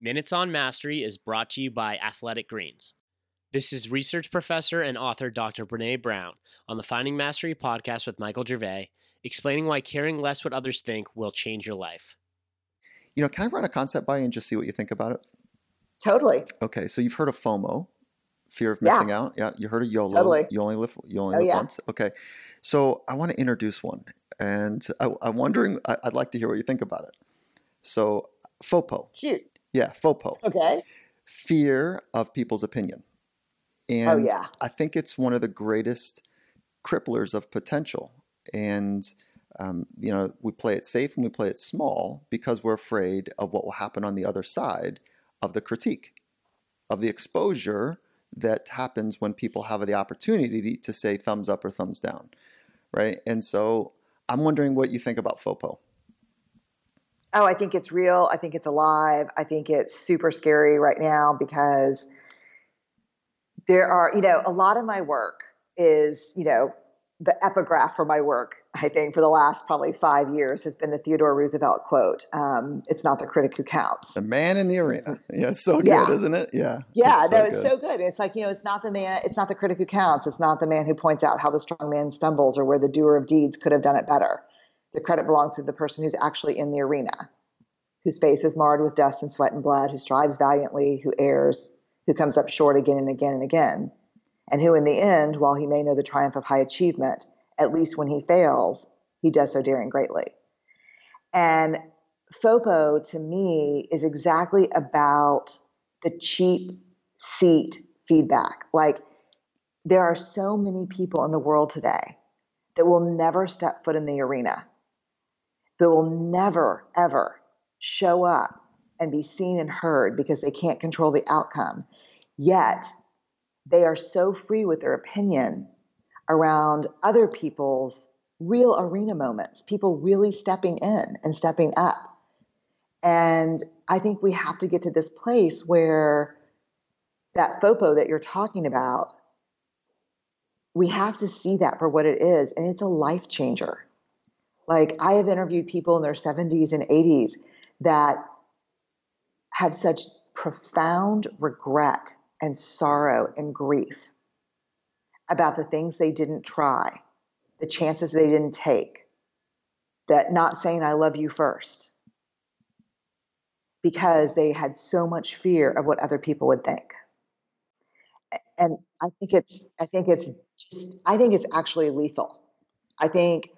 Minutes on Mastery is brought to you by Athletic Greens. This is research professor and author Dr. Brené Brown on the Finding Mastery podcast with Michael Gervais, explaining why caring less what others think will change your life. You know, can I run a concept by you and just see what you think about it? Totally. Okay, so you've heard of FOMO, fear of missing Yeah. out. Yeah, you heard of YOLO. Totally. You only live. You only Oh, live yeah. once. Okay, so I want to introduce one, and I, I'm wondering. I, I'd like to hear what you think about it. So, FOPO. Shoot. Yeah, FOPO. Okay. Fear of people's opinion, and Oh, yeah. I think it's one of the greatest cripplers of potential. And um, you know, we play it safe and we play it small because we're afraid of what will happen on the other side of the critique, of the exposure that happens when people have the opportunity to say thumbs up or thumbs down, right? And so I'm wondering what you think about FOPO. Oh, I think it's real. I think it's alive. I think it's super scary right now because there are, you know, a lot of my work is, you know, the epigraph for my work, I think, for the last probably five years has been the Theodore Roosevelt quote um, It's not the critic who counts. The man in the arena. Yeah, it's so Yeah. good, isn't it? Yeah. Yeah, it's no, it's good. so good. It's like, you know, it's not the man, it's not the critic who counts. It's not the man who points out how the strong man stumbles or where the doer of deeds could have done it better. The credit belongs to the person who's actually in the arena, whose face is marred with dust and sweat and blood, who strives valiantly, who errs, who comes up short again and again and again, and who in the end, while he may know the triumph of high achievement, at least when he fails, he does so daring greatly. And FOPO to me is exactly about the cheap seat feedback. Like there are so many people in the world today that will never step foot in the arena, that will never, ever show up and be seen and heard because they can't control the outcome. Yet they are so free with their opinion around other people's real arena moments, people really stepping in and stepping up. And I think we have to get to this place where that FOPO that you're talking about, we have to see that for what it is. And it's a life changer. Like I have interviewed people in their 70s and 80s that have such profound regret and sorrow and grief about the things they didn't try, the chances they didn't take, that not saying I love you first because they had so much fear of what other people would think. And I think it's I think it's just I think it's actually lethal. I think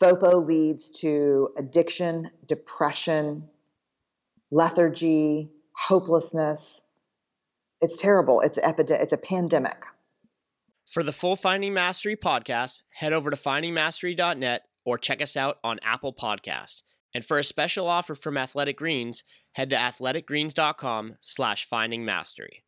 FOPO leads to addiction, depression, lethargy, hopelessness. It's terrible. It's epidemic. It's a pandemic. For the full Finding Mastery podcast, head over to findingmastery.net or check us out on Apple Podcasts. And for a special offer from Athletic Greens, head to athleticgreens.com slash finding mastery.